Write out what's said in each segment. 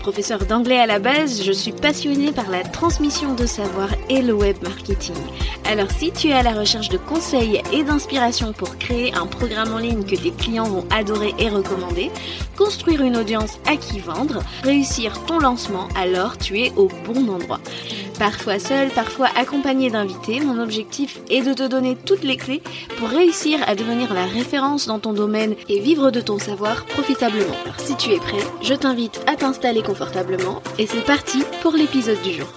Professeur d'anglais à la base, je suis passionnée par la transmission de savoir et le web marketing. Alors si tu es à la recherche de conseils et d'inspiration pour créer un programme en ligne que tes clients vont adorer et recommander, construire une audience à qui vendre, réussir ton lancement, alors tu es au bon endroit. Parfois seul, parfois accompagné d'invités, mon objectif est de te donner toutes les clés pour réussir à devenir la référence dans ton domaine et vivre de ton savoir profitablement. Alors si tu es prêt, je t'invite à t'installer confortablement et c'est parti pour l'épisode du jour.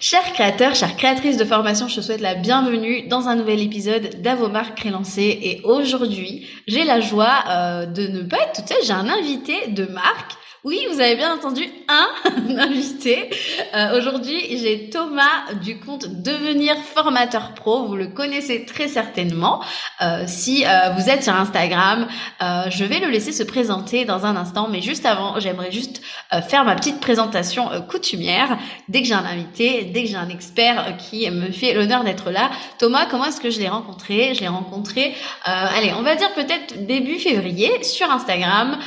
Chers créateurs, chères créatrices de formation, je te souhaite la bienvenue dans un nouvel épisode d'Avomark Crélancé. Et aujourd'hui, j'ai la joie euh, de ne pas être toute seule. J'ai un invité de marque oui, vous avez bien entendu un invité. Euh, Aujourd'hui, j'ai Thomas du compte Devenir Formateur Pro. Vous le connaissez très certainement. Euh, si euh, vous êtes sur Instagram, je vais le laisser se présenter dans un instant. Mais juste avant, j'aimerais juste faire ma petite présentation coutumière. Dès que j'ai un invité, dès que j'ai un expert qui me fait l'honneur d'être là. Thomas, comment est-ce que je l'ai rencontré? Je l'ai rencontré, allez, on va dire peut-être début février sur Instagram.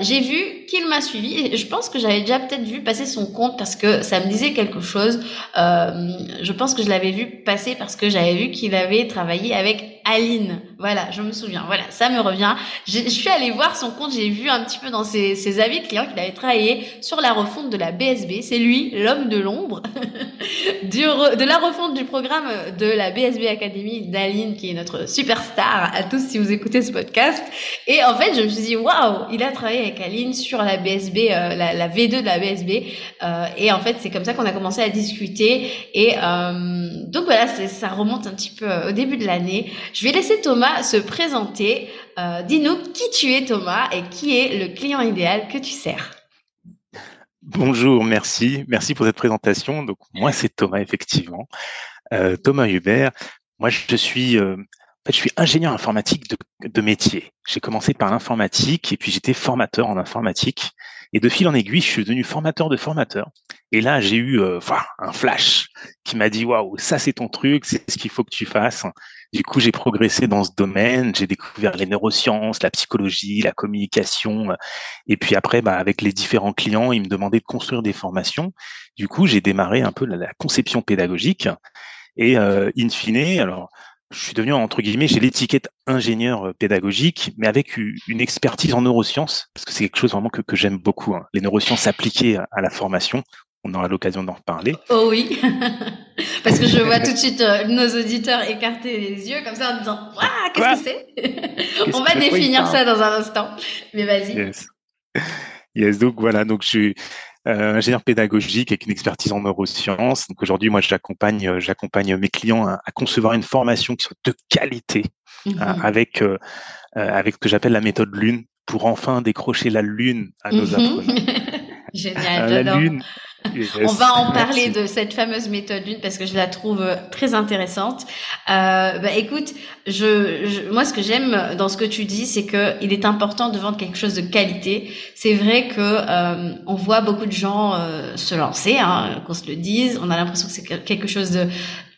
J'ai vu qu'il m'a suivi je pense que j'avais déjà peut-être vu passer son compte parce que ça me disait quelque chose. Euh, je pense que je l'avais vu passer parce que j'avais vu qu'il avait travaillé avec Aline. Voilà, je me souviens. Voilà, ça me revient. Je suis allée voir son compte. J'ai vu un petit peu dans ses, avis clients qu'il avait travaillé sur la refonte de la BSB. C'est lui, l'homme de l'ombre, de la refonte du programme de la BSB Academy d'Aline, qui est notre superstar à tous si vous écoutez ce podcast. Et en fait, je me suis dit, waouh, il a travaillé avec Aline sur la BSB euh, la, la, V2 de la BSB. Euh, et en fait, c'est comme ça qu'on a commencé à discuter. Et euh, donc voilà, ça remonte un petit peu au début de l'année. Je vais laisser Thomas se présenter. Dis-nous qui tu es Thomas et qui est le client idéal que tu sers. Bonjour, merci. Merci pour cette présentation. Donc moi, c'est Thomas, effectivement. Thomas Hubert. Moi, je suis suis ingénieur informatique de métier. J'ai commencé par l'informatique et puis j'étais formateur en informatique. Et de fil en aiguille, je suis devenu formateur de formateur. Et là, j'ai eu euh, un flash qui m'a dit waouh, ça c'est ton truc, c'est ce qu'il faut que tu fasses. Du coup, j'ai progressé dans ce domaine. J'ai découvert les neurosciences, la psychologie, la communication. Et puis après, bah, avec les différents clients, ils me demandaient de construire des formations. Du coup, j'ai démarré un peu la, la conception pédagogique. Et euh, in fine, alors je suis devenu entre guillemets, j'ai l'étiquette ingénieur euh, pédagogique, mais avec une expertise en neurosciences, parce que c'est quelque chose vraiment que, que j'aime beaucoup. Hein. Les neurosciences appliquées à la formation, on aura l'occasion d'en reparler. Oh oui, parce que je vois tout de suite euh, nos auditeurs écarter les yeux comme ça en disant ah qu'est-ce que c'est? On va définir ça dans un instant, mais vas-y. Yes. yes, donc voilà, donc je suis ingénieur pédagogique avec une expertise en neurosciences. Donc aujourd'hui, moi, j'accompagne, euh, j'accompagne mes clients à, concevoir une formation qui soit de qualité, euh, mhm. avec avec ce que j'appelle la méthode Lune, pour enfin décrocher la Lune à nos mhm. apprenants. Génial, la Lune, on va en parler de cette fameuse méthode lune parce que je la trouve très intéressante. Euh, bah, écoute, je, moi ce que j'aime dans ce que tu dis, c'est que il est important de vendre quelque chose de qualité. C'est vrai que euh, on voit beaucoup de gens euh, se lancer, hein, qu'on se le dise. On a l'impression que c'est quelque chose de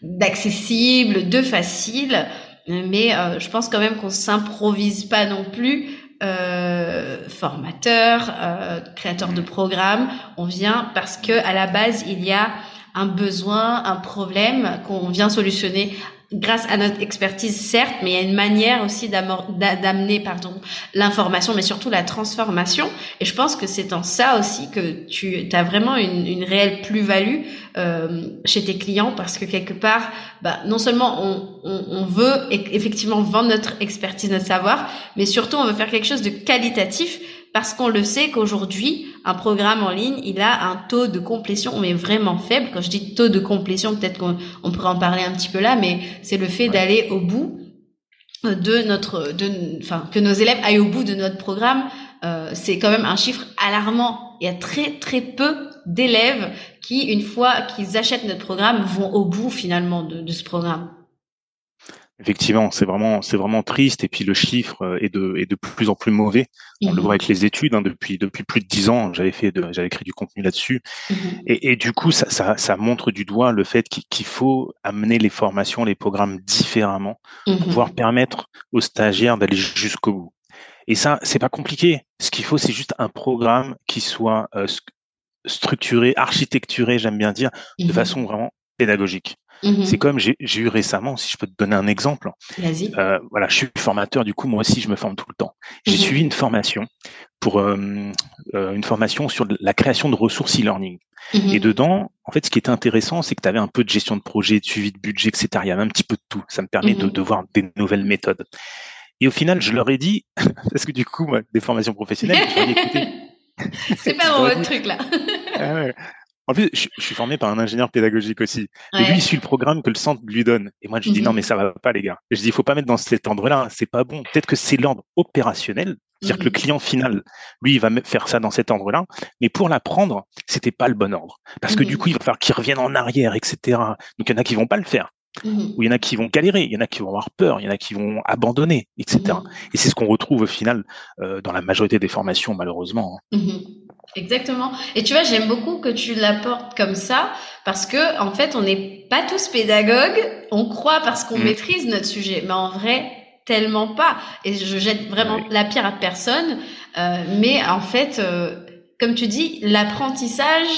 d'accessible, de facile, mais euh, je pense quand même qu'on s'improvise pas non plus euh, formateur, euh, créateur de programmes. On vient parce que à la base il y a un besoin, un problème qu'on vient solutionner grâce à notre expertise, certes, mais il y a une manière aussi d'amener pardon l'information, mais surtout la transformation. Et je pense que c'est en ça aussi que tu as vraiment une, une réelle plus-value euh, chez tes clients, parce que quelque part, bah, non seulement on, on, on veut effectivement vendre notre expertise, notre savoir, mais surtout on veut faire quelque chose de qualitatif parce qu'on le sait qu'aujourd'hui, un programme en ligne, il a un taux de complétion mais vraiment faible. Quand je dis taux de complétion, peut-être qu'on pourrait en parler un petit peu là, mais c'est le fait d'aller au bout de notre, de, enfin, que nos élèves aillent au bout de notre programme. Euh, c'est quand même un chiffre alarmant. Il y a très très peu d'élèves qui, une fois qu'ils achètent notre programme, vont au bout finalement de, de ce programme. Effectivement, c'est vraiment, c'est vraiment triste. Et puis le chiffre euh, est de, est de plus en plus mauvais. On le mhm. voit avec les études. Hein, depuis, depuis plus de dix ans, j'avais fait, j'avais écrit du contenu là-dessus. Mhm. Et, et, du coup, ça, ça, ça, montre du doigt le fait qu'il faut amener les formations, les programmes différemment pour mhm. pouvoir permettre aux stagiaires d'aller jusqu'au bout. Et ça, c'est pas compliqué. Ce qu'il faut, c'est juste un programme qui soit euh, structuré, architecturé, j'aime bien dire, de façon vraiment pédagogique. Mmh c'est comme j'ai eu récemment, si je peux te donner un exemple. Euh, voilà, je suis formateur, du coup, moi aussi, je me forme tout le temps. J'ai mmh suivi une formation pour euh, euh, une formation sur la création de ressources e-learning. Mmh Et dedans, en fait, ce qui était intéressant, c'est que tu avais un peu de gestion de projet, de suivi de budget, etc. Il y avait un petit peu de tout. Ça me permet de, de voir des nouvelles méthodes. Et au final, je leur ai dit, parce que du coup, moi, des formations professionnelles, je leur ai écouté. C'est pas mon truc là. En plus, je, suis formé par un ingénieur pédagogique aussi. Et lui, il suit le programme que le centre lui donne. Et moi, je dis non, mhm. mais ça va pas, les gars. je dis, il faut pas mettre dans cet ordre-là. C'est pas bon. Peut-être que c'est l'ordre opérationnel. C'est-à-dire que le mhm. client final, lui, il va faire ça dans cet ordre-là. Mais pour l'apprendre, c'était pas le bon ordre. Parce que du mhm. coup, il va falloir qu'il revienne en arrière, etc. Donc, il y en a qui vont pas le faire. Ou il y en a qui vont galérer, il y en a qui vont avoir peur, il y en a qui vont abandonner, etc. Et c'est ce qu'on retrouve au final euh, dans la majorité des formations, malheureusement. Hein. Exactement. Et tu vois, j'aime beaucoup que tu l'apportes comme ça parce que en fait, on n'est pas tous pédagogues. On croit parce qu'on maîtrise notre sujet, mais en vrai, tellement pas. Et je jette vraiment la pierre à personne. Euh, mais en fait, euh, comme tu dis, l'apprentissage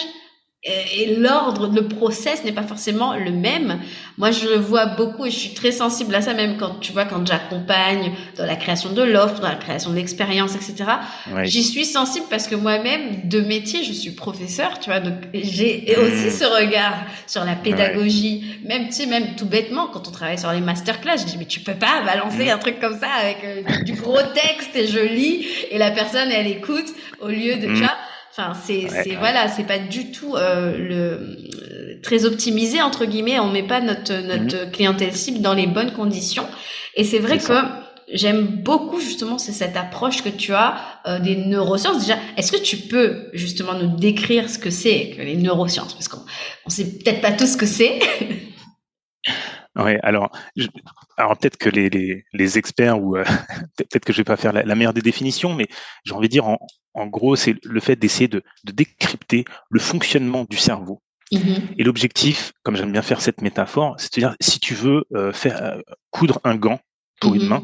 et l'ordre, le process n'est pas forcément le même. Moi, je le vois beaucoup et je suis très sensible à ça, même quand tu vois, quand j'accompagne dans la création de l'offre, dans la création de l'expérience, etc. J'y suis sensible parce que moi-même, de métier, je suis professeur, tu vois, donc j'ai mmh. aussi ce regard sur la pédagogie. Même, tu sais, même tout bêtement, quand on travaille sur les masterclass, je dis, mais tu peux pas balancer mmh. un truc comme ça avec euh, du gros texte et je lis et la personne, elle écoute au lieu de, tu mmh. vois, Enfin, c'est voilà, c'est pas du tout euh, le très optimisé entre guillemets. On met pas notre notre mhm. clientèle cible dans les bonnes conditions. Et c'est vrai que j'aime beaucoup justement c'est cette approche que tu as euh, des neurosciences. Déjà, est-ce que tu peux justement nous décrire ce que c'est que les neurosciences? Parce qu'on on sait peut-être pas tout ce que c'est. Oui, alors, alors peut-être que les, les, les, experts ou euh, peut-être que je vais pas faire la, la meilleure des définitions, mais j'ai envie de dire en, en gros, c'est le fait d'essayer de, de, décrypter le fonctionnement du cerveau. Mm-hmm. Et l'objectif, comme j'aime bien faire cette métaphore, c'est-à-dire si tu veux euh, faire euh, coudre un gant pour une mm-hmm. main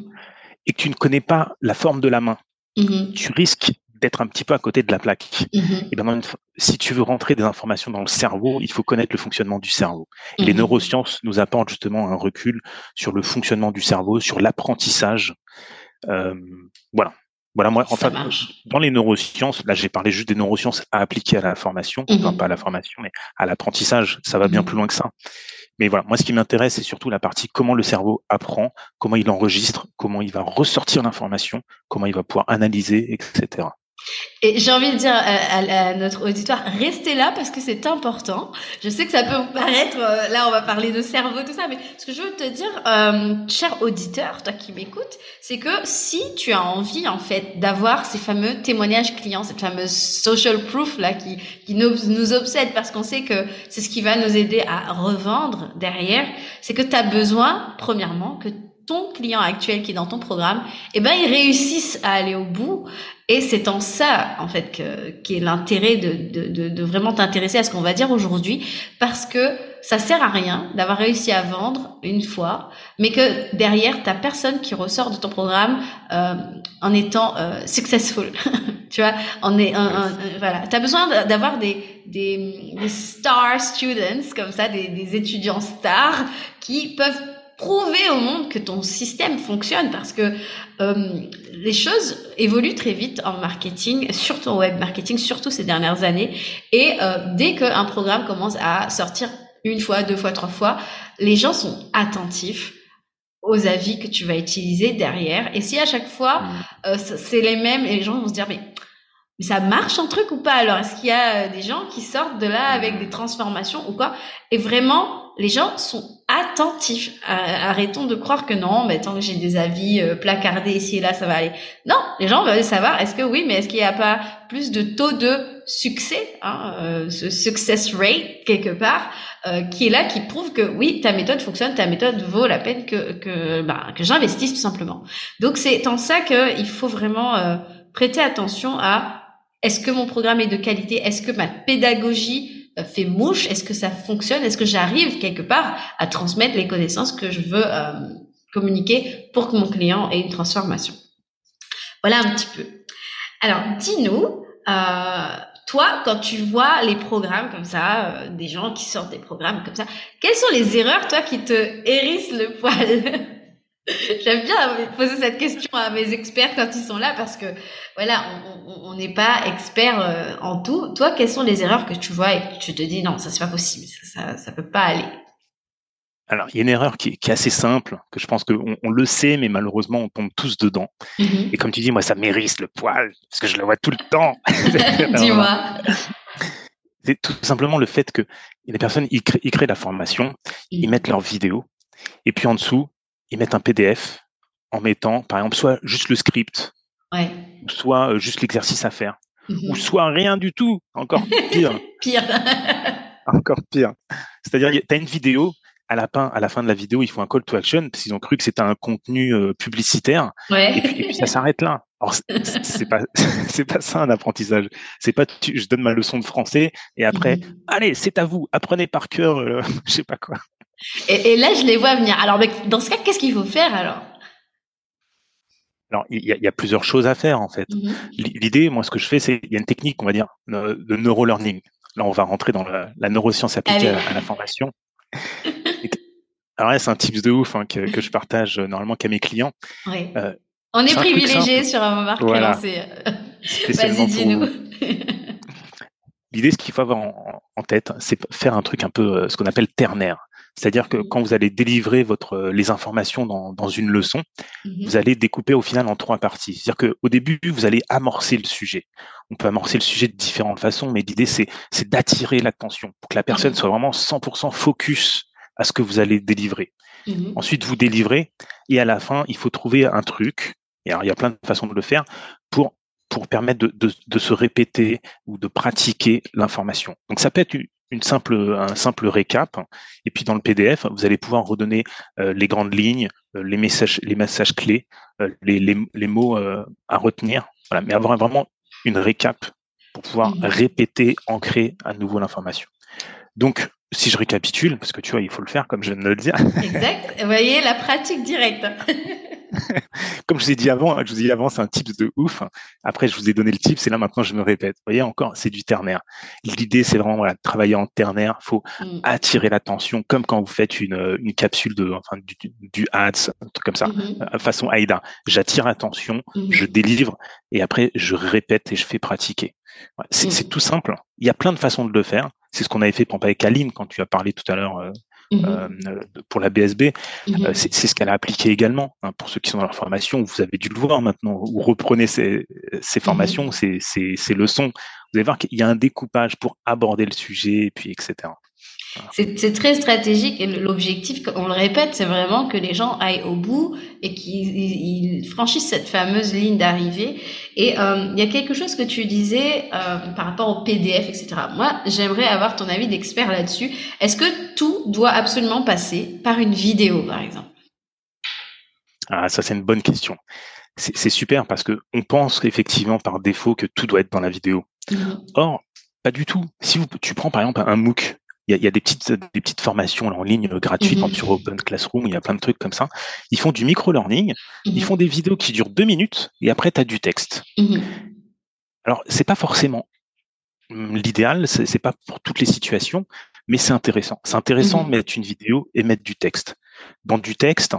et que tu ne connais pas la forme de la main, mm-hmm. tu risques d'être un petit peu à côté de la plaque. Et ben si tu veux rentrer des informations dans le cerveau, il faut connaître le fonctionnement du cerveau. Et les neurosciences nous apportent justement un recul sur le fonctionnement du cerveau, sur l'apprentissage. Euh, voilà. Voilà, moi, enfin, dans les neurosciences, là, j'ai parlé juste des neurosciences à appliquer à la formation, enfin, mhm. pas à la formation, mais à l'apprentissage, ça va bien mhm. plus loin que ça. Mais voilà, moi, ce qui m'intéresse, c'est surtout la partie comment le cerveau apprend, comment il enregistre, comment il va ressortir l'information, comment il va pouvoir analyser, etc. Et j'ai envie de dire à, notre auditoire, restez là parce que c'est important. Je sais que ça peut vous paraître, euh, là on va parler de cerveau, tout ça, mais ce que je veux te dire, euh, cher auditeur, toi qui m'écoutes, c'est que si tu as envie en fait d'avoir ces fameux témoignages clients, cette fameuse social proof là qui, qui nous, nous obsède parce qu'on sait que c'est ce qui va nous aider à revendre derrière, c'est que tu as besoin, premièrement, que ton client actuel qui est dans ton programme, eh ben, il réussisse à aller au bout. Et c'est en ça, en fait, que, qui est l'intérêt de, de, de, vraiment t'intéresser à ce qu'on va dire aujourd'hui, parce que ça sert à rien d'avoir réussi à vendre une fois, mais que derrière, t'as personne qui ressort de ton programme euh, en étant euh, successful. tu vois, on est, un, voilà, t'as besoin d'avoir des, des, des star students comme ça, des, des étudiants stars qui peuvent prouver au monde que ton système fonctionne parce que euh, les choses évoluent très vite en marketing, surtout en web marketing, surtout ces dernières années. Et euh, dès qu'un programme commence à sortir une fois, deux fois, trois fois, les gens sont attentifs aux avis que tu vas utiliser derrière. Et si à chaque fois, mmh. euh, c'est les mêmes, et les gens vont se dire, mais ça marche un truc ou pas alors? Est-ce qu'il y a des gens qui sortent de là avec des transformations ou quoi? Et vraiment, les gens sont attentifs. Arrêtons de croire que non, mais tant que j'ai des avis euh, placardés ici et là, ça va aller. Non, les gens veulent savoir est-ce que oui, mais est-ce qu'il n'y a pas plus de taux de succès, hein, euh, ce success rate quelque part, euh, qui est là, qui prouve que oui, ta méthode fonctionne, ta méthode vaut la peine que que, bah, que j'investisse tout simplement. Donc c'est en ça qu'il faut vraiment prêter attention à est-ce que mon programme est de qualité? Est-ce que ma pédagogie euh, fait mouche? Est-ce que ça fonctionne? Est-ce que j'arrive quelque part à transmettre les connaissances que je veux euh, communiquer pour que mon client ait une transformation? Voilà un petit peu. Alors, dis-nous, euh, toi, quand tu vois les programmes comme ça, des gens qui sortent des programmes comme ça, quelles sont les erreurs, toi, qui te hérissent le poil? J'aime bien poser cette question à mes experts quand ils sont là parce que voilà, on n'est pas expert euh, en tout. Toi, quelles sont les erreurs que tu vois et que tu te dis non, ça c'est pas possible, ça, ça peut pas aller? Alors, il y a une erreur qui est, assez simple, que je pense qu'on on le sait, mais malheureusement, on tombe tous dedans. Mm-hmm. Et comme tu dis, moi, ça m'érisse le poil, parce que je le vois tout le temps. Dis-moi. C'est tout simplement le fait que les personnes, ils créent, ils créent la formation, ils mm. mettent leur vidéo, et puis en dessous, ils mettent un PDF en mettant, par exemple, soit juste le script, soit euh, juste l'exercice à faire, ou mhm. soit rien du tout, encore pire. pire. encore pire. C'est-à-dire, tu as une vidéo, à la, fin, à la fin de la vidéo, ils font un call to action parce qu'ils ont cru que c'était un contenu euh, publicitaire. Et, puis, ça s'arrête là. Alors c'est pas c'est pas ça un apprentissage. C'est pas je donne ma leçon de français et après mhm. allez c'est à vous apprenez par cœur euh, je sais pas quoi. Et, là, je les vois venir. Alors, dans ce cas, qu'est-ce qu'il faut faire alors? Alors, il y, a, plusieurs choses à faire en fait. Mhm. L'idée, moi, ce que je fais, c'est il y a une technique, on va dire, de neurolearning. Là, on va rentrer dans la, neuroscience appliquée à, la formation. alors là, c'est un tips de ouf hein, que, je partage euh, normalement qu'à mes clients. Oui. Euh, on est, privilégié sur un moment voilà. Vas-y, dis-nous. L'idée, ce qu'il faut avoir en, tête, c'est faire un truc un peu euh, ce qu'on appelle ternaire. C'est-à-dire que quand vous allez délivrer votre, euh, les informations dans, dans une leçon, mmh vous allez découper au final en trois parties. C'est-à-dire qu'au début, vous allez amorcer le sujet. On peut amorcer le sujet de différentes façons, mais l'idée, c'est, c'est d'attirer l'attention pour que la personne soit vraiment 100% focus à ce que vous allez délivrer. Mmh Ensuite, vous délivrez et à la fin, il faut trouver un truc. Et alors, il y a plein de façons de le faire pour pour permettre de, de, de se répéter ou de pratiquer l'information. Donc ça peut être une simple, un simple récap. Et puis dans le PDF, vous allez pouvoir redonner euh, les grandes lignes, euh, les messages, les messages clés, euh, les, les, les, mots à retenir. Voilà, mais avoir vraiment une récap pour pouvoir mmh répéter, ancrer à nouveau l'information. Donc, si je récapitule, parce que tu vois, il faut le faire comme je viens de le dire. Exact. Vous voyez, la pratique directe. Comme je vous ai dit avant, je vous ai dit avant, c'est un tips de ouf. Après, je vous ai donné le tips et là maintenant je me répète. Vous voyez encore, c'est du ternaire. L'idée, c'est vraiment voilà, de travailler en ternaire. Faut mm. attirer l'attention, comme quand vous faites une, une capsule de, enfin, du, du ads, un truc comme ça, mm-hmm. euh, façon AIDA. J'attire l'attention, mm-hmm. je délivre et après je répète et je fais pratiquer. C'est mm. tout simple. Il y a plein de façons de le faire. C'est ce qu'on avait fait pour avec Aline quand tu as parlé tout à l'heure euh, Mmh euh, pour la BSB. Mmh euh, c'est ce qu'elle a appliqué également. Hein, pour ceux qui sont dans leur formation, vous avez dû le voir maintenant. Vous reprenez ces, ces mmh formations, ces, ces, ces, leçons. Vous allez voir qu'il y a un découpage pour aborder le sujet, et puis etc. C'est très stratégique et l'objectif, on le répète, c'est vraiment que les gens aillent au bout et qu'ils franchissent cette fameuse ligne d'arrivée. Et euh, il y a quelque chose que tu disais euh, par rapport au PDF, etc. Moi, j'aimerais avoir ton avis d'expert là-dessus. Est-ce que tout doit absolument passer par une vidéo, par exemple? Ah, ça c'est une bonne question. C'est super parce que on pense effectivement par défaut que tout doit être dans la vidéo. Mmh Or, pas du tout. Si vous, tu prends par exemple un MOOC, il y a, des petites des petites formations en ligne gratuites mmh sur Open Classroom, il y a plein de trucs comme ça. Ils font du micro-learning, ils mmh font des vidéos qui durent deux minutes et après tu as du texte. Mmh Alors, c'est pas forcément l'idéal, c'est pas pour toutes les situations, mais c'est intéressant. C'est intéressant de mettre une vidéo et mettre du texte. Dans du texte,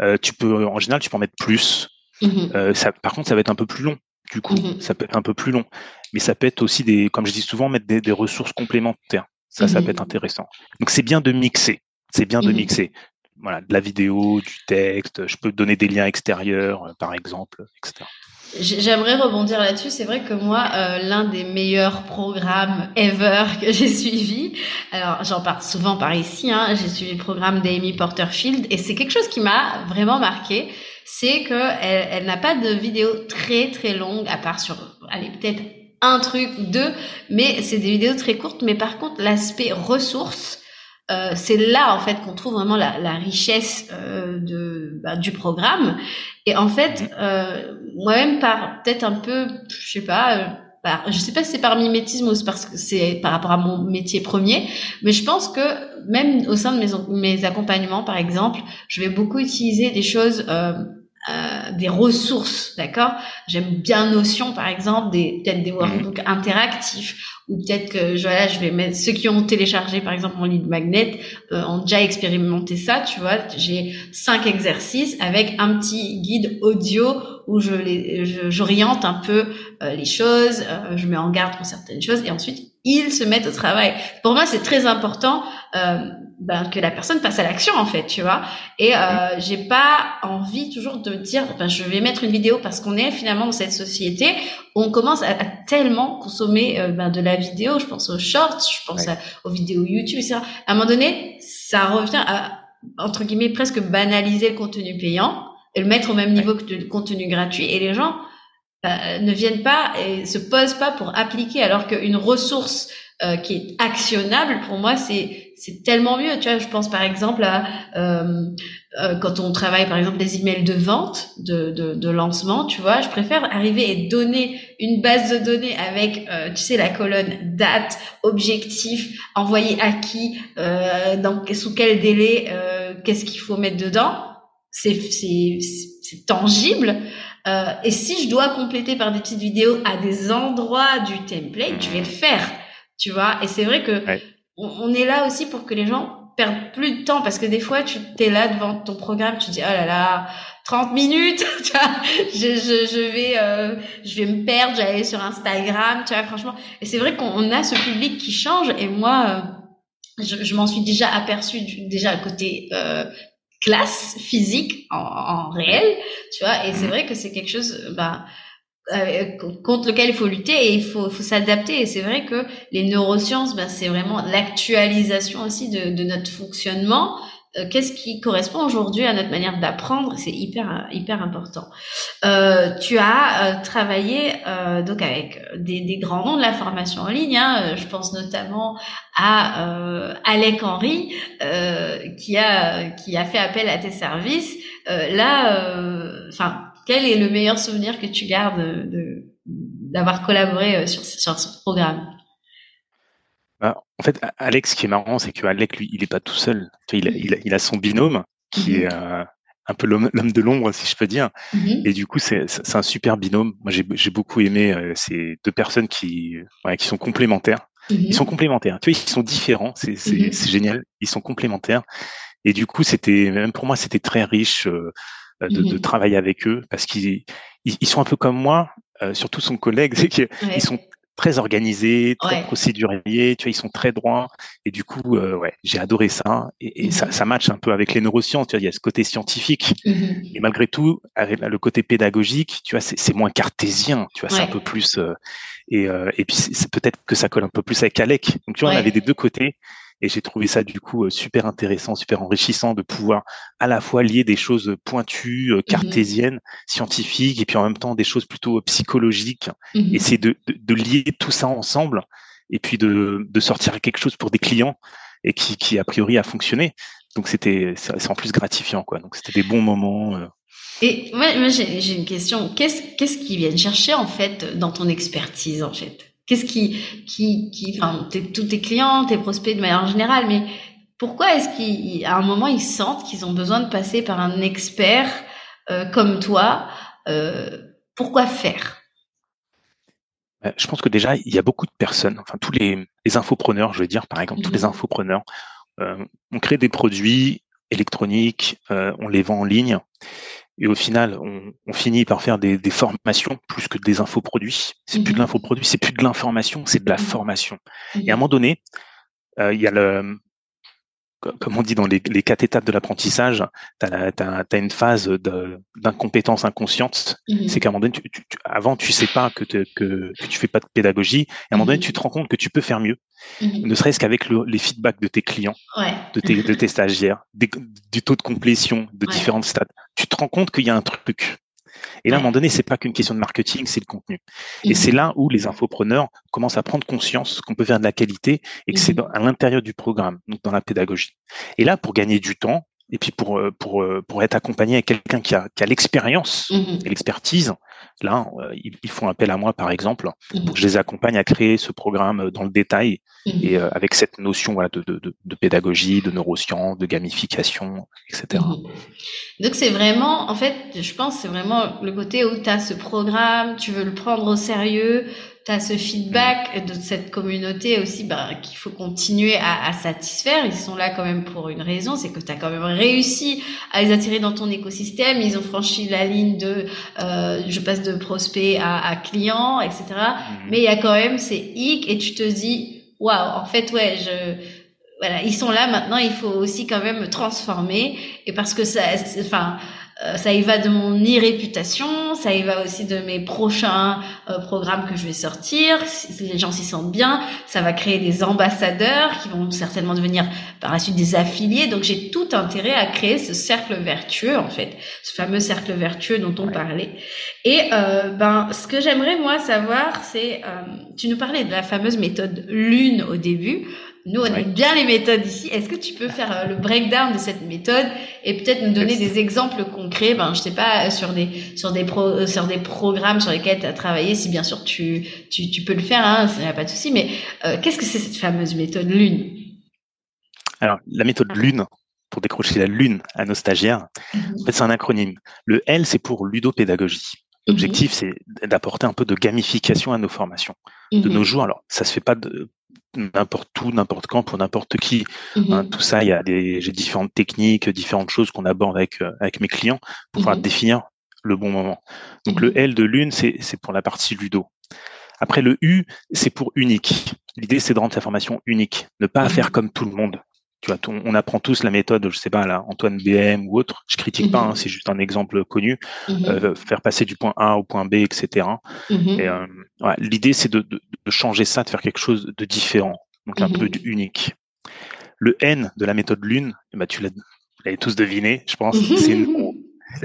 euh, tu peux en général tu peux en mettre plus. Euh, ça, par contre, ça va être un peu plus long. Du coup, ça peut être un peu plus long, mais ça peut être aussi des, comme je dis souvent, mettre des ressources complémentaires. Ça, ça peut être mmh intéressant. Donc c'est bien de mixer. C'est bien de mmh mixer. Voilà, de la vidéo, du texte. Je peux donner des liens extérieurs, euh, par exemple, etc. J'aimerais rebondir là-dessus. C'est vrai que moi, euh, l'un des meilleurs programmes ever que j'ai suivi, alors j'en parle souvent par ici, hein, j'ai suivi le programme d'Amy Porterfield et c'est quelque chose qui m'a vraiment marqué. C'est que elle, elle n'a pas de vidéos très très longues, à part sur, allez peut-être un truc, deux, mais c'est des vidéos très courtes. Mais par contre, l'aspect ressources, euh, c'est là en fait qu'on trouve vraiment la, la richesse euh, de bah, du programme et en fait euh, moi-même par peut-être un peu je sais pas euh, par, je sais pas si c'est par mimétisme ou c'est parce que c'est par rapport à mon métier premier mais je pense que même au sein de mes mes accompagnements par exemple je vais beaucoup utiliser des choses euh, euh, des ressources, d'accord? J'aime bien Notion, par exemple, des peut-être des workbooks mhm. interactifs, ou peut-être que voilà, je vais mettre ceux qui ont téléchargé, par exemple, mon lead magnet, euh, ont déjà expérimenté ça, tu vois. J'ai cinq exercices avec un petit guide audio où je les, j'oriente un peu euh, les choses, je mets en garde pour certaines choses, et ensuite ils se mettent au travail. Pour moi, c'est très important ben, que la personne passe à l'action en fait, tu vois. Et euh, j'ai pas envie toujours de dire, ben, je vais mettre une vidéo parce qu'on est finalement dans cette société où on commence à, tellement consommer euh, ben, de la vidéo. Je pense aux shorts, je pense aux vidéos YouTube, etc. À un moment donné, ça revient à entre guillemets presque banaliser le contenu payant et le mettre au même niveau que le contenu gratuit. Et les gens euh, ne viennent pas et se posent pas pour appliquer alors qu'une ressource euh, qui est actionnable, pour moi, c'est c'est tellement mieux. Tu vois, je pense par exemple à euh, euh, quand on travaille par exemple des emails de vente, de, de, de, lancement, tu vois, je préfère arriver et donner une base de données avec, euh, tu sais, la colonne date, objectif, envoyé à qui, euh, dans, sous quel délai, euh, qu'est-ce qu'il faut mettre dedans. C'est c'est tangible. et si je dois compléter par des petites vidéos à des endroits du template, je vais le faire tu vois. Et c'est vrai que on, est là aussi pour que les gens perdent plus de temps parce que des fois tu t'es là devant ton programme, tu dis oh là là, 30 minutes, tu vois, je, je, je vais euh, je vais me perdre, j'allais sur Instagram, tu vois, franchement. Et c'est vrai qu'on a ce public qui change et moi euh, je, je m'en suis déjà aperçu déjà à côté euh, classe physique en, en réel, tu vois. Et c'est mmh. vrai que c'est quelque chose bah contre lequel il faut lutter et il faut, faut s'adapter. Et c'est vrai que les neurosciences, ben, c'est vraiment l'actualisation aussi de, de, notre fonctionnement. Euh, qu'est-ce qui correspond aujourd'hui à notre manière d'apprendre? C'est hyper hyper important. Euh, tu as euh, travaillé donc avec des, des, grands noms de la formation en ligne. Hein. Je pense notamment à Alec Henry qui a qui a fait appel à tes services. là, enfin quel est le meilleur souvenir que tu gardes d'avoir collaboré euh, sur, ce programme? Bah, En fait, Alex, ce qui est marrant, c'est que Alex, lui, il n'est pas tout seul. il, a, son binôme qui est mhm. euh, un peu l'homme de l'ombre, si je peux dire. Mhm. Et du coup, c'est un super binôme. Moi, j'ai beaucoup aimé euh, ces deux personnes qui, qui sont complémentaires. Ils mhm. sont complémentaires. Tu vois, ils sont différents. C'est génial. Ils sont complémentaires. Et du coup, c'était même pour moi, c'était très riche. Euh, de, de, mmh travailler avec eux parce qu'ils ils, sont un peu comme moi, euh, surtout son collègue, c'est qu'ils sont très organisés, très procéduriers, tu vois, ils sont très droits. Et du coup, euh, ouais, j'ai adoré ça. Et, et ça, mmh ça match un peu avec les neurosciences. Tu vois, il y a ce côté scientifique. Mmh et malgré tout, avec le côté pédagogique, tu vois, c'est moins cartésien. Tu vois, c'est un peu plus. Euh, et, et puis, c'est peut-être que ça colle un peu plus avec Alec. Donc, tu vois, on avait des deux côtés. Et j'ai trouvé ça du coup euh, super intéressant, super enrichissant de pouvoir à la fois lier des choses pointues, euh, mmh cartésiennes, scientifiques, et puis en même temps des choses plutôt euh, psychologiques. Mmh Essayer de, de, lier tout ça ensemble, et puis de, de sortir quelque chose pour des clients et qui, qui a priori a fonctionné. Donc c'était c'est en plus gratifiant quoi. Donc c'était des bons moments. Et moi, moi j'ai une question. Qu'est-ce qu'est-ce qu'ils viennent chercher en fait dans ton expertise en fait? Qu'est-ce qui, qui, qui, enfin, tous tes clients, tes prospects de manière générale, mais pourquoi est-ce qu'à un moment ils sentent qu'ils ont besoin de passer par un expert euh, comme toi euh, Pourquoi faire? Euh, Je pense que déjà il y a beaucoup de personnes, enfin tous les, les infopreneurs, je veux dire par exemple, tous les mhm. infopreneurs, euh, on crée des produits électroniques, on les vend en ligne et au final, on, on finit par faire des, des, formations plus que des infoproduits. C'est plus de mhm. l'infoproduit, c'est plus de l'information, c'est de la mhm. formation. Et à un mhm. moment donné, euh, il y a le, comme on dit dans les, les quatre étapes de l'apprentissage, tu as, une phase d'incompétence inconsciente. Mhm. C'est qu'à un moment donné, tu, tu, avant, tu sais pas que, que, que tu fais pas de pédagogie. Et à un moment donné, mhm. tu te rends compte que tu peux faire mieux. Mhm. Ne serait-ce qu'avec les feedbacks de tes clients, de, tes, de tes stagiaires, du taux de complétion de différentes stades. Tu te rends compte qu'il y a un truc. Et là, à un moment donné, c'est pas qu'une question de marketing, c'est le contenu. Et c'est là où les infopreneurs commencent à prendre conscience qu'on peut faire de la qualité et que c'est à l'intérieur du programme, donc dans la pédagogie. Et là, pour gagner du temps, et puis pour euh, pour euh, pour être accompagné avec quelqu'un qui a qui a l'expérience mmh et l'expertise là euh, ils, font appel à moi par exemple mmh pour que je les accompagne à créer ce programme dans le détail mmh et avec cette notion voilà de, de, de, pédagogie de neurosciences de gamification etc donc c'est vraiment en fait je pense c'est vraiment le côté où tu as ce programme tu veux le prendre au sérieux tu ce feedback de cette communauté aussi bah, qu'il faut continuer à, à, satisfaire. Ils sont là quand même pour une raison, c'est que tu as quand même réussi à les attirer dans ton écosystème. Ils ont franchi la ligne de euh, je de prospect à, à client, etc. Mhm. Mais il y a quand même ces hic et tu te dis waouh, en fait ouais, je voilà, ils sont là maintenant. Il faut aussi quand même transformer et parce que ça, enfin euh, ça y va de mon e-réputation, ça y va aussi de mes prochains euh, programmes que je vais sortir. Si les gens s'y sentent bien, ça va créer des ambassadeurs qui vont certainement devenir par la suite des affiliés. Donc j'ai tout intérêt à créer ce cercle vertueux en fait, ce fameux cercle vertueux dont on parlait. Et euh, ben ce que j'aimerais moi savoir, c'est tu nous parlais de la fameuse méthode lune au début. Nous, on aime bien les méthodes ici. Est-ce que tu peux faire euh, le breakdown de cette méthode et peut-être nous donner des exemples concrets, ben, je sais pas, euh, sur des, sur des, pro, euh, sur des programmes sur lesquels tu as travaillé, si bien sûr tu, tu, tu peux le faire, hein, ça n'y a pas de souci. Mais qu'est-ce que c'est cette fameuse méthode Lune? Alors, la méthode Lune, pour décrocher la Lune à nos stagiaires, mhm. en fait, c'est un acronyme. Le L, c'est pour ludopédagogie. L'objectif, c'est d'apporter un peu de gamification à nos formations. De mhm. nos jours, alors ça se fait pas de, n'importe où, n'importe quand, pour n'importe qui. Hein, mhm. tout ça, il y a des, j'ai différentes techniques, différentes choses qu'on aborde avec euh, avec mes clients pour pouvoir mhm. définir le bon moment. Donc le mhm. L de lune, c'est c'est pour la partie ludo. Après le U, c'est pour unique. L'idée, c'est de rendre sa formation unique, ne pas faire comme tout le monde. Tu vois, on apprend tous la méthode, je sais pas, là, Antoine BM ou autre. Je critique pas, hein, c'est juste un exemple connu. Euh, faire passer du point A au point B, etc. Et, euh, L'idée, c'est de, de, de, changer ça, de faire quelque chose de différent, donc un peu unique. Le N de la méthode Lune, eh ben, tu l'avez tous deviné, je pense, c'est une,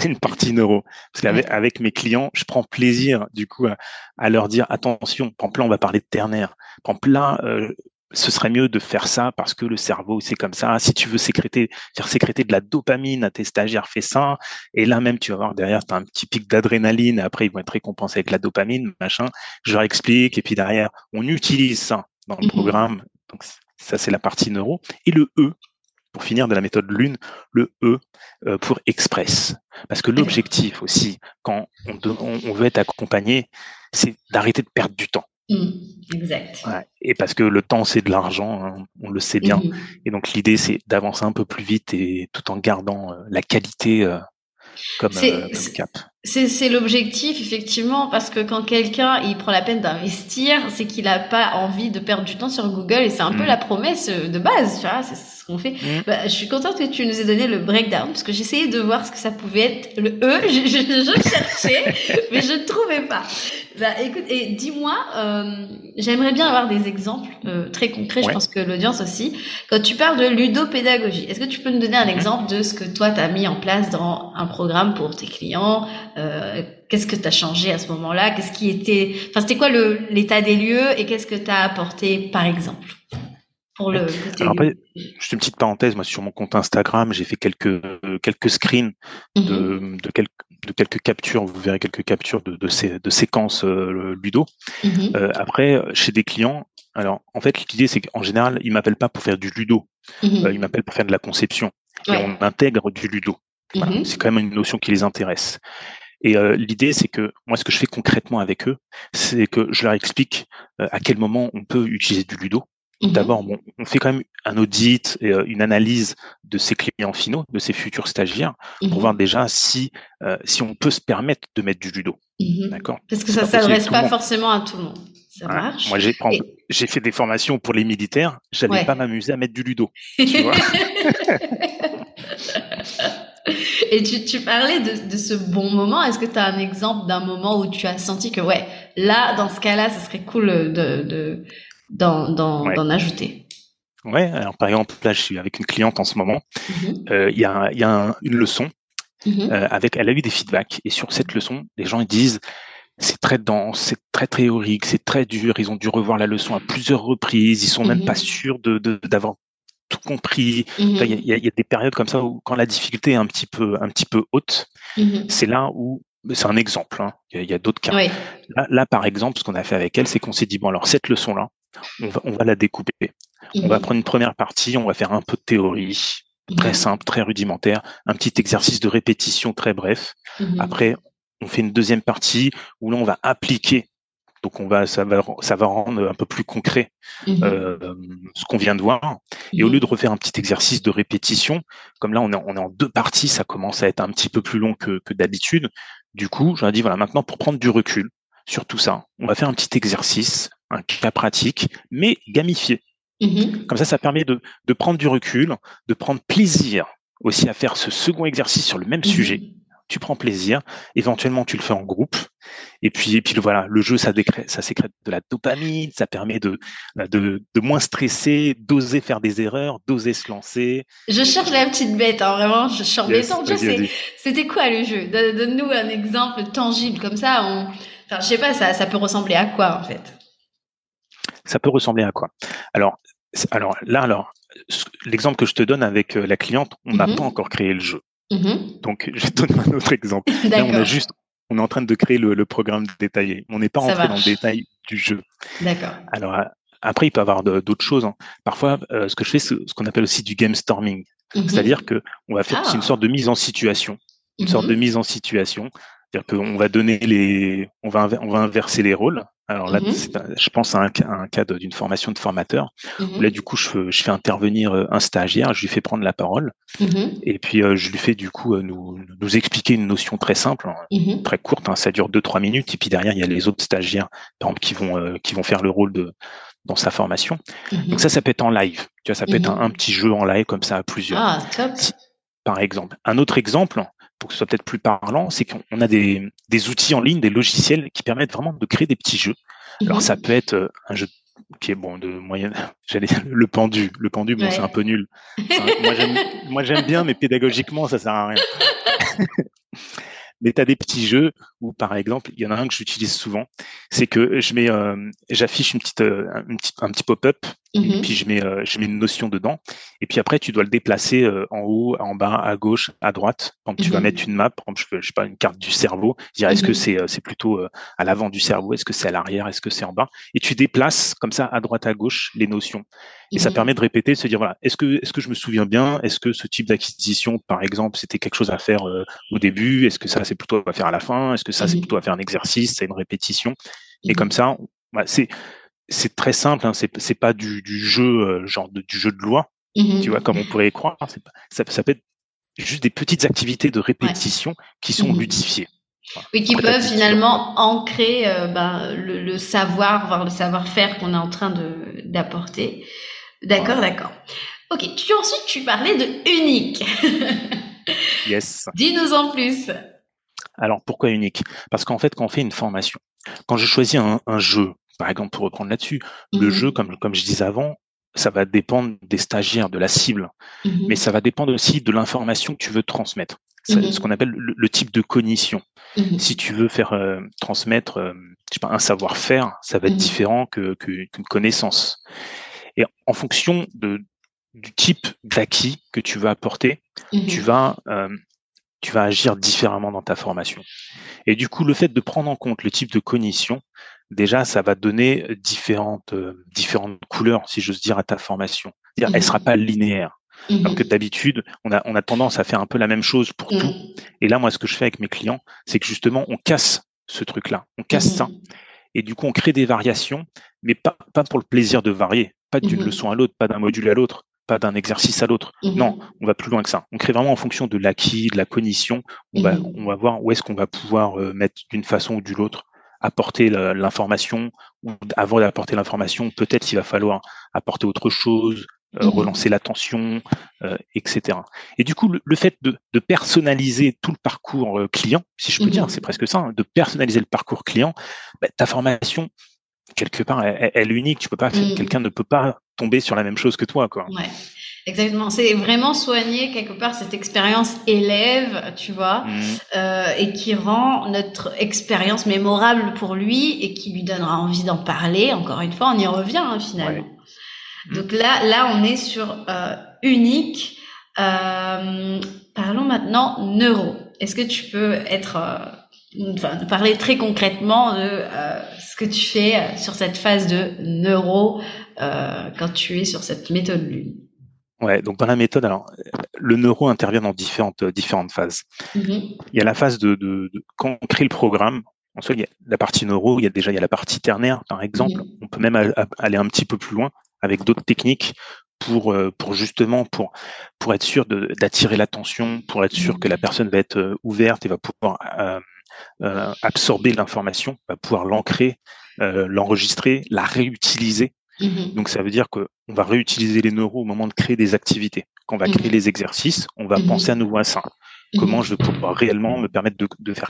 une, partie neuro. Parce qu'avec avec mes clients, je prends plaisir du coup à, à leur dire attention. Par exemple, là, on va parler de ternaire. Par exemple, là, euh, ce serait mieux de faire ça parce que le cerveau, c'est comme ça. Si tu veux sécréter, faire sécréter de la dopamine à tes stagiaires, fais ça. Et là même, tu vas voir derrière, tu as un petit pic d'adrénaline. Après, ils vont être récompensés avec la dopamine, machin. Je leur explique. Et puis derrière, on utilise ça dans le mmh programme. Donc, ça, c'est la partie neuro. Et le E, pour finir de la méthode Lune, le E euh, pour Express. Parce que l'objectif aussi, quand on, on veut être accompagné, c'est d'arrêter de perdre du temps. Mmh, exact. Et parce que le temps, c'est de l'argent, hein, on le sait bien. Mmh. Et donc l'idée, c'est d'avancer un peu plus vite et tout en gardant euh, la qualité euh, comme, euh, comme, cap. C'est l'objectif, effectivement, parce que quand quelqu'un il prend la peine d'investir, c'est qu'il n'a pas envie de perdre du temps sur Google et c'est un peu mmh. la promesse de base, tu vois, c'est ce qu'on fait. Bah, je suis contente que tu nous aies donné le breakdown parce que j'essayais de voir ce que ça pouvait être le E, je, je, je cherchais, mais je ne trouvais pas. Bah, écoute, et dis-moi, euh, j'aimerais bien avoir des exemples euh, très concrets, je pense que l'audience aussi. Quand tu parles de ludopédagogie, est-ce que tu peux nous donner un mhm. exemple de ce que toi, tu as mis en place dans un programme pour tes clients euh, Qu'est-ce que tu as changé à ce moment-là? Qu'est-ce qui était... Enfin, c'était quoi l'état des lieux et qu'est-ce que tu as apporté, par exemple pour le, Alors après, juste une petite parenthèse, moi sur mon compte Instagram, j'ai fait quelques quelques screens de, mhm. de quelques de quelques captures, vous verrez quelques captures de, de, ces, de séquences euh, Ludo. Mhm. Euh, après, chez des clients, alors en fait l'idée c'est qu'en général ils m'appellent pas pour faire du Ludo, mhm. euh, ils m'appellent pour faire de la conception. Et on intègre du Ludo. C'est quand même une notion qui les intéresse. Et euh, l'idée, c'est que moi, ce que je fais concrètement avec eux, c'est que je leur explique à quel moment on peut utiliser du Ludo. Mmh D'abord, on fait quand même un audit et euh, une analyse de ses clients finaux, de ses futurs stagiaires, pour mmh voir déjà si euh, si on peut se permettre de mettre du judo. Mmh D'accord? Parce que ça s'adresse pas, forcément à tout le monde. Ça marche. Moi, j'ai fait des formations pour les militaires. J'allais pas m'amuser à mettre du ludo. Tu vois? Et tu, tu parlais de, de, ce bon moment. Est-ce que tu as un exemple d'un moment où tu as senti que, ouais, là, dans ce cas-là, ce serait cool de, de, d'en, ouais. ajouter? Ouais, alors par exemple, là, je suis avec une cliente en ce moment. Mm-hmm. Euh, il y a, y a une leçon mm-hmm. euh, avec, elle a eu des feedbacks. Et sur cette leçon, les gens ils disent, c'est très dense, c'est très théorique, c'est très dur. Ils ont dû revoir la leçon à plusieurs reprises. Ils sont même pas mm-hmm. sûrs de, d'avoir tout compris. Il y, a, y, a, des périodes comme ça où quand la difficulté est un petit peu, un petit peu haute, c'est là où c'est un exemple. Hein. Il y a, d'autres cas. Là, là, par exemple, ce qu'on a fait avec elle, c'est qu'on s'est dit bon alors cette leçon-là, on va, on va la découper. On va prendre une première partie, on va faire un peu de théorie, très simple, très rudimentaire, un petit exercice de répétition très bref. Après, on fait une deuxième partie où là on va appliquer. Donc on va, ça va, ça va rendre un peu plus concret euh, ce qu'on vient de voir. Et au lieu de refaire un petit exercice de répétition, comme là on est, on est en deux parties, ça commence à être un petit peu plus long que, que d'habitude. Du coup, j'aurais dit voilà, maintenant pour prendre du recul sur tout ça, on va faire un petit exercice, un cas pratique, mais gamifié. Mmh Comme ça, ça permet de, de, prendre du recul, de prendre plaisir aussi à faire ce second exercice sur le même sujet. Tu prends plaisir, éventuellement tu le fais en groupe, et puis, et puis voilà, le jeu ça, décrète, ça sécrète de la dopamine, ça permet de, bah, de, de moins stresser, d'oser faire des erreurs, d'oser se lancer. Je cherche la petite bête, hein, vraiment, je cherche yes, jeu. C'était quoi le jeu? Donne-nous un exemple tangible, comme ça, on... enfin, je sais pas, ça, ça peut ressembler à quoi en fait? Ça peut ressembler à quoi? Alors, alors là, alors l'exemple que je te donne avec euh, la cliente, on n'a mm-hmm. pas encore créé le jeu. Mm-hmm. Donc, je donne un autre exemple. Là, on a juste, on est en train de créer le, programme détaillé. On n'est pas rentré dans le détail du jeu. D'accord. Alors après, il peut y avoir d'autres choses. Hein. Parfois, euh, ce que je fais, c'est ce qu'on appelle aussi du game storming. Mm-hmm. C'est-à-dire que on va faire une ah. sorte de mise en situation, une sorte de mise en situation. C'est-à-dire qu'on va donner les, on va, on va inverser les rôles. Alors là, mmh je pense à un, un cas d'une formation de formateur. Où là, du coup, je, je, fais intervenir euh, un stagiaire, je lui fais prendre la parole, mmh et puis euh, je lui fais du coup euh, nous, nous expliquer une notion très simple, hein, très courte. Hein, ça dure deux trois minutes, et puis derrière, il y a les autres stagiaires, par exemple, qui vont qui vont faire le rôle de dans sa formation. Donc ça, ça peut être en live. Tu vois, ça peut être un, petit jeu en live comme ça à plusieurs. Ah, top. Par exemple. Un autre exemple, pour que ce soit peut-être plus parlant, c'est qu'on a des, des, outils en ligne, des logiciels qui permettent vraiment de créer des petits jeux. Alors ça peut être euh, un jeu qui est bon de moyenne, j'allais dire le pendu. Le pendu, bon, c'est un peu nul. moi j'aime bien, mais pédagogiquement ça sert à rien. mais tu as des petits jeux où, par exemple, il y en a un que j'utilise souvent, c'est que je mets, euh, j'affiche une petite, euh, un petit, un petit pop-up, et mmh puis je mets, euh, je mets une notion dedans, et puis après tu dois le déplacer en haut, en bas, à gauche, à droite. Quand tu vas mmh mettre une map, par exemple, je, sais pas, une carte du cerveau, dire est-ce que mmh c'est, c'est plutôt à l'avant du cerveau, est-ce que c'est à l'arrière, est-ce que c'est en bas, et tu déplaces comme ça à droite, à gauche les notions. Et ça permet de répéter, de se dire voilà, est-ce que est-ce que je me souviens bien? Est-ce que ce type d'acquisition, par exemple, c'était quelque chose à faire au début? Est-ce que ça c'est plutôt à faire à la fin? Est-ce que ça c'est plutôt à faire un exercice C'est une répétition Et comme ça, bah, c'est c'est très simple. Hein, c'est pas du, du jeu genre de, du jeu de loi, tu vois, comme on pourrait y croire. Pas, ça, ça peut être juste des petites activités de répétition qui sont ludifiées. Oui, qui peuvent finalement ancrer euh, ben, le, le, savoir, voire le savoir-faire qu'on est en train de d'apporter. D'accord, d'accord. Ok, tu, ensuite tu parlais de unique. yes. Dis-nous en plus. Alors pourquoi unique? Parce qu'en fait, quand on fait une formation, quand je choisis un, un jeu, par exemple pour reprendre là-dessus, le mhm. jeu, comme, comme je disais avant, ça va dépendre des stagiaires, de la cible, mhm. mais ça va dépendre aussi de l'information que tu veux transmettre. Mhm. Ce qu'on appelle le, type de cognition. Si tu veux faire euh, transmettre euh, je sais pas, un savoir-faire, ça va être différent que qu'une connaissance. Et en fonction de, du type d'acquis que tu veux apporter, tu mmh vas euh, tu vas agir différemment dans ta formation. Et du coup, le fait de prendre en compte le type de cognition, déjà, ça va donner différentes euh, différentes couleurs, si j'ose dire, à ta formation. C'est-à-dire, mmh elle sera pas linéaire. Mmh Alors que d'habitude, on a, on a tendance à faire un peu la même chose pour tout. Et là, moi, ce que je fais avec mes clients, c'est que justement, on casse ce truc-là, on casse ça. Et du coup, on crée des variations, mais pas, pas pour le plaisir de varier, pas d'une leçon à l'autre, pas d'un module à l'autre, pas d'un exercice à l'autre. Mmh non, on va plus loin que ça. On crée vraiment en fonction de l'acquis, de la cognition. On, va, on va voir où est-ce qu'on va pouvoir euh, mettre d'une façon ou d'une autre apporter l'information, ou avant d'apporter l'information, peut-être il va falloir apporter autre chose, euh, mmh relancer l'attention, euh, etc. Et du coup, le, fait de, personnaliser tout le parcours client, si je peux dire, c'est presque ça, hein, de personnaliser le parcours client, bah, ta formation, quelque part, elle, est unique. Tu peux pas, mmh. quelqu'un ne peut pas tomber sur la même chose que toi, quoi. Ouais. Exactement, c'est vraiment soigner quelque part cette expérience élève, tu vois, et qui rend notre expérience mémorable pour lui et qui lui donnera envie d'en parler. Encore une fois, on y revient hein, finalement. Mm. Donc là, là, on est sur euh, unique. Euh, parlons maintenant neuro. Est-ce que tu peux être, euh, enfin, parler très concrètement de euh, ce que tu fais sur cette phase de neuro quand tu es sur cette méthode lune Ouais, donc dans la méthode, alors le neuro intervient dans différentes différentes phases. Mm-hmm. Il y a la phase de, de, de, quand on crée le programme. En soit, il y a la partie neuro, il y a déjà il y a la partie ternaire, par exemple. Mm-hmm. On peut même aller un petit peu plus loin avec d'autres techniques pour euh, pour justement pour pour être sûr d'attirer l'attention, pour être sûr que la personne va être euh, ouverte et va pouvoir euh, absorber l'information, va pouvoir l'ancrer, l'enregistrer, la réutiliser. Mm-hmm. Donc ça veut dire que on va réutiliser les neuros au moment de créer des activités. Quand on va créer mm-hmm. les exercices, on va penser à nouveau à ça. Comment je vais pouvoir réellement me permettre de, de faire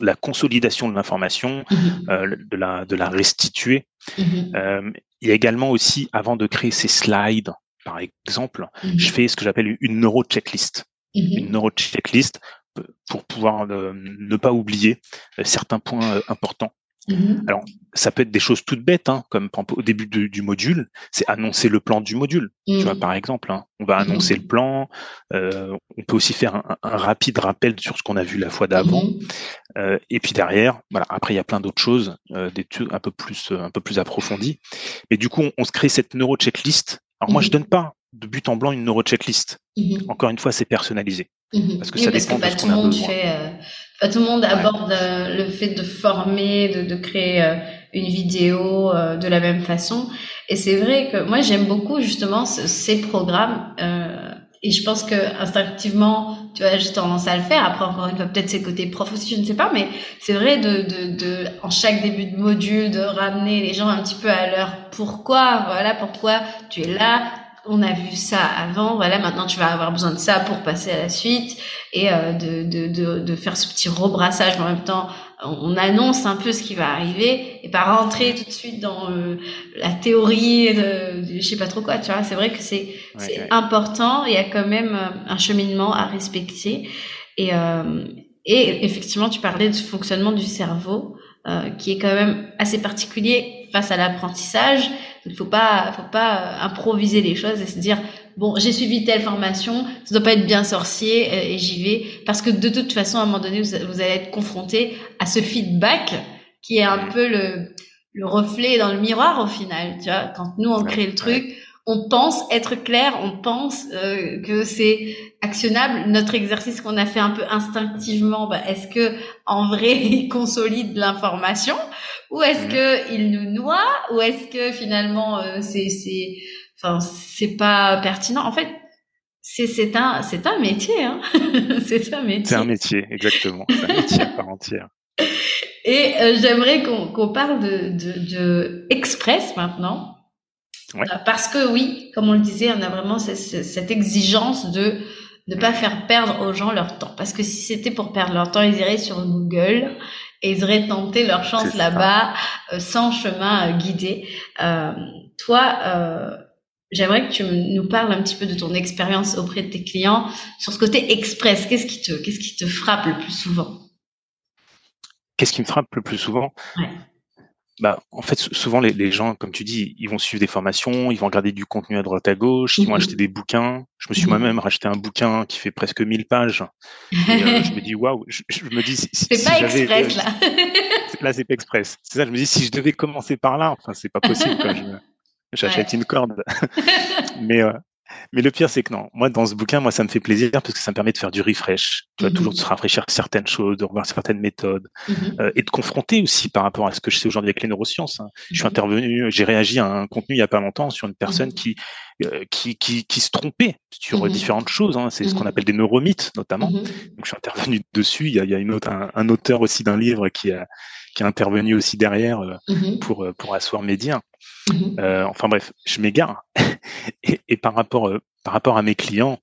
la consolidation de l'information, de la de la restituer. Il y a également aussi, avant de créer ces slides, par exemple, mhm. je fais ce que j'appelle une neuro-checklist. Mhm. Une neuro-checklist pour pouvoir ne pas oublier euh, certains points euh, importants. Mhm. Alors, ça peut être des choses toutes bêtes, hein, comme au début du module, c'est annoncer le plan du module. Tu vois, par exemple, hein, on va annoncer le plan. Euh, on peut aussi faire un, rapide rappel sur ce qu'on a vu la fois d'avant. Euh, et puis derrière, voilà. Après, il y a plein d'autres choses, euh, des trucs un peu plus, un peu plus approfondies. Mais du coup, on, se crée cette Alors moi, je donne pas de but en blanc une neuro checklist. Encore une fois, c'est personnalisé. Parce que ça dépend de ce qu'on a besoin. Fait, tout le monde aborde euh, le fait de former, de, de créer euh, une vidéo euh, de la même façon. Et c'est vrai que moi j'aime beaucoup justement ces programmes. et je pense que instinctivement, tu vois, j'ai tendance à le faire. Après, encore une fois, peut-être c'est côté prof aussi, je ne sais pas, mais c'est vrai de, de, de, en chaque début de module, de ramener les gens un petit peu à leur pourquoi, voilà, pourquoi tu es là, on a vu ça avant, voilà, maintenant tu vas avoir besoin de ça pour passer à la suite et euh, de, de, de, de, faire ce petit rebrassage, en même temps, on annonce un peu ce qui va arriver et pas rentrer tout de suite dans euh, la théorie de, je sais pas trop quoi, tu vois. C'est vrai que c'est c'est important, il y a quand même euh, un cheminement à respecter. Et et effectivement, tu parlais du fonctionnement du cerveau qui est quand même assez particulier face à l'apprentissage. Il faut pas, faut pas euh, improviser les choses et se dire bon, j'ai suivi telle formation, ça doit pas être bien sorcier euh, et, j'y vais. Parce que de toute façon, à un moment donné, vous, allez être confronté à ce feedback qui est un peu le, le reflet dans le miroir au final. Tu vois, quand nous on crée le truc, on pense être clair, on pense euh, que c'est actionnable. Notre exercice qu'on a fait un peu instinctivement, bah, est-ce que en vrai il consolide l'information ou est-ce que il nous noie ou est-ce que finalement euh, c'est c'est enfin c'est pas pertinent? En fait, c'est c'est un c'est un métier hein. c'est un métier. C'est un métier exactement. C'est un métier à part entière. Et euh, j'aimerais qu'on qu'on parle de, de, de Express maintenant euh, parce que oui, comme on le disait, on a vraiment cette, exigence de ne pas faire perdre aux gens leur temps. Parce que si c'était pour perdre leur temps, ils iraient sur Google et ils auraient tenté leur chance là-bas euh, sans chemin euh, guidé. toi, j'aimerais que tu nous parles un petit peu de ton expérience auprès de tes clients sur ce côté express. Qu'est-ce qui te, qu'est-ce qui te frappe le plus souvent? Qu'est-ce qui me frappe le plus souvent? Bah, en fait, souvent les, les, gens, comme tu dis, ils vont suivre des formations, ils vont regarder du contenu à droite à gauche, ils vont mmh acheter des bouquins. Je me suis mmh moi-même racheté un bouquin qui fait presque 1000 pages. Et, euh, je me dis waouh, je, me dis si, c'est pas express là. là, c'est pas express. C'est ça. Je me dis si je devais commencer par là, enfin c'est pas possible. J'achète une corde. mais euh, Mais le pire, c'est que non. Moi, dans ce bouquin, moi, ça me fait plaisir parce que ça me permet de faire du refresh. Tu vois, toujours de se rafraîchir certaines choses, de revoir certaines méthodes euh, et de confronter aussi par rapport à ce que je sais aujourd'hui avec les neurosciences. Hein. Je suis intervenu, j'ai réagi à un contenu il y a pas longtemps sur une personne qui, euh, qui, qui, qui, se trompait sur différentes choses. Hein. C'est ce qu'on appelle des neuromythes, notamment. Donc, je suis intervenu dessus. Il y a, il y a une autre, un, auteur aussi d'un livre qui a, qui a intervenu aussi derrière euh, pour, pour asseoir mes dires. Mmh euh, enfin bref, je m'égare. et, et, par rapport euh, par rapport à mes clients,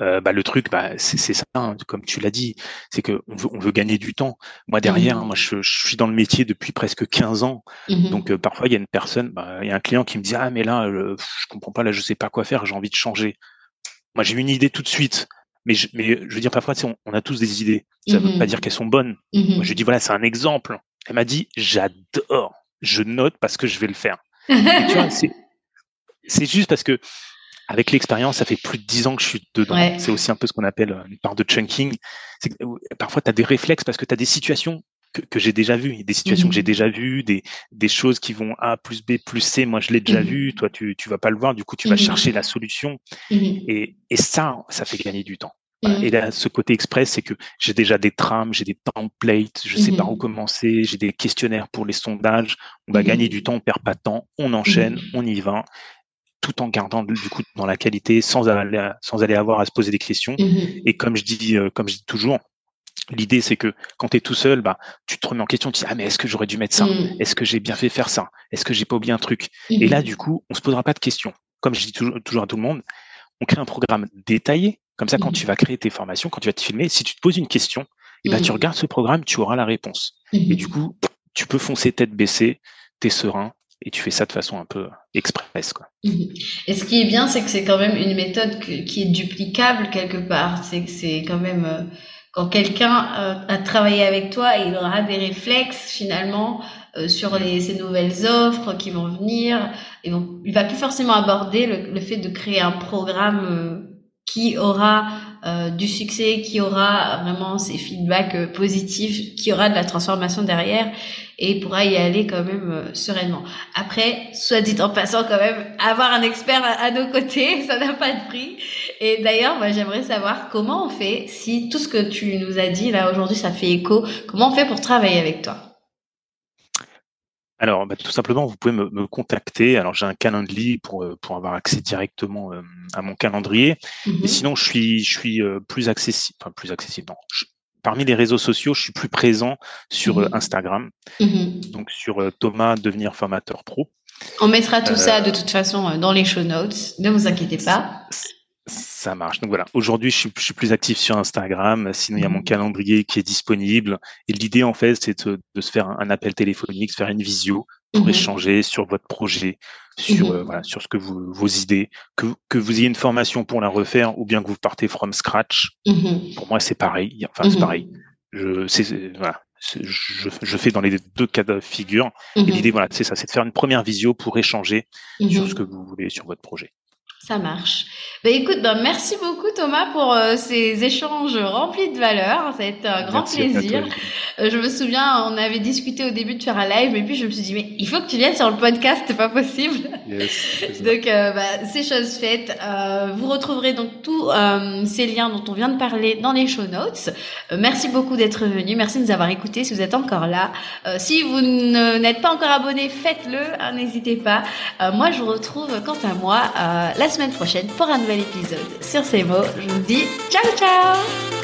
euh, bah, le truc, bah, c'est ça, hein, comme tu l'as dit, c'est que on veut, on veut, gagner du temps. Moi derrière, mmh moi je, je, suis dans le métier depuis presque 15 ans, mmh donc euh, parfois il y a une personne, bah, il y a un client qui me dit ah mais là je comprends pas, là je sais pas quoi faire, j'ai envie de changer. Moi j'ai une idée tout de suite, mais je, mais je veux dire parfois on, on a tous des idées, ça veut pas dire qu'elles sont bonnes. Moi je dis voilà c'est un exemple. Elle m'a dit j'adore je note parce que je vais le faire. c'est juste parce que avec l'expérience, ça fait plus de dix ans que je suis dedans. C'est aussi un peu ce qu'on appelle euh, une part de chunking. Euh, parfois, tu as des réflexes parce que tu as des situations que, que j'ai déjà vues, des situations que j'ai mhm. déjà vues, des, des choses qui vont A plus B plus C. Moi, je l'ai déjà mhm. vu. Toi, tu, tu vas pas le voir. Du coup, tu vas mhm. chercher la solution. Et, et ça, ça fait gagner du temps. Et là, ce côté express, c'est que j'ai déjà des trames, j'ai des templates, je sais par où commencer, j'ai des questionnaires pour les sondages. On va gagner du temps, on perd pas de temps, on enchaîne, on y va, tout en gardant du coup dans la qualité, sans aller, sans aller avoir à se poser des questions. Et comme je dis, euh, comme je dis toujours, L'idée, c'est que quand tu es tout seul, bah, tu te remets en question, tu dis, ah, mais est-ce que j'aurais dû mettre ça? Est-ce que j'ai bien fait faire ça? Est-ce que j'ai pas oublié un truc? Et là, du coup, on se posera pas de questions. Comme je dis toujours, toujours à tout le monde, on crée un programme détaillé comme ça, quand mmh tu vas créer tes formations, quand tu vas te filmer, si tu te poses une question, et ben, tu regardes ce programme, tu auras la réponse. Et du mmh coup, tu peux foncer tête baissée, t'es serein, et tu fais ça de façon un peu express. Quoi. Et ce qui est bien, c'est que c'est quand même une méthode qui est duplicable quelque part. C'est que c'est quand même euh, quand quelqu'un euh, a travaillé avec toi, il aura des réflexes finalement euh, sur les, ces nouvelles offres qui vont venir. Et donc, il va plus forcément aborder le, le fait de créer un programme qui aura euh, du succès, qui aura vraiment ses feedbacks euh, positifs, qui aura de la transformation derrière et pourra y aller quand même euh, sereinement. Après, soit dit en passant quand même, avoir un expert à, nos côtés, ça n'a pas de prix. Et d'ailleurs, moi, j'aimerais savoir comment on fait si tout ce que tu nous as dit là aujourd'hui, ça fait écho. Comment on fait pour travailler avec toi? Alors, bah, tout simplement, vous pouvez me, me contacter. Alors, j'ai un calendrier pour, euh, pour avoir accès directement euh, à mon calendrier. Mmh Et sinon, je suis, je suis euh, plus accessible, enfin plus accessible. Non, parmi les réseaux sociaux, je suis plus présent sur mmh Instagram. Mmh Donc, sur Thomas devenir formateur pro. On mettra tout ça de toute façon dans les show notes. Ne vous inquiétez pas. Ça marche. Donc voilà, aujourd'hui, je suis, je suis, plus actif sur Instagram. Sinon, il y a mon mmh. calendrier qui est disponible. Et l'idée, en fait, c'est de, de, se faire un appel téléphonique, se faire une visio pour mmh échanger sur votre projet, sur mmh euh, voilà, sur ce que vous, vos idées, que, que vous ayez une formation pour la refaire ou bien que vous partez from scratch. Pour moi, c'est pareil. Enfin, c'est pareil. Je, voilà, je, je, fais dans les deux cas de figure. Et l'idée, voilà, c'est ça, c'est de faire une première visio pour échanger sur ce que vous voulez sur votre projet. Ça marche. Bah, écoute, bah, merci beaucoup Thomas pour euh, ces échanges remplis de valeur. Ça a été un grand plaisir. Euh, je me souviens, on avait discuté au début de faire un live, et puis je me suis dit, mais il faut que tu viennes sur le podcast, c'est pas possible. donc, euh, bah, c'est chose faite. vous retrouverez donc tous ces liens dont on vient de parler dans les show notes. merci beaucoup d'être venu. Merci de nous avoir écoutés si vous êtes encore là. si vous n'êtes pas encore abonné, faites-le. Hein, n'hésitez pas. moi, je vous retrouve quant à moi la semaine prochaine pour un nouvel épisode. Sur ces mots, je vous dis ciao ciao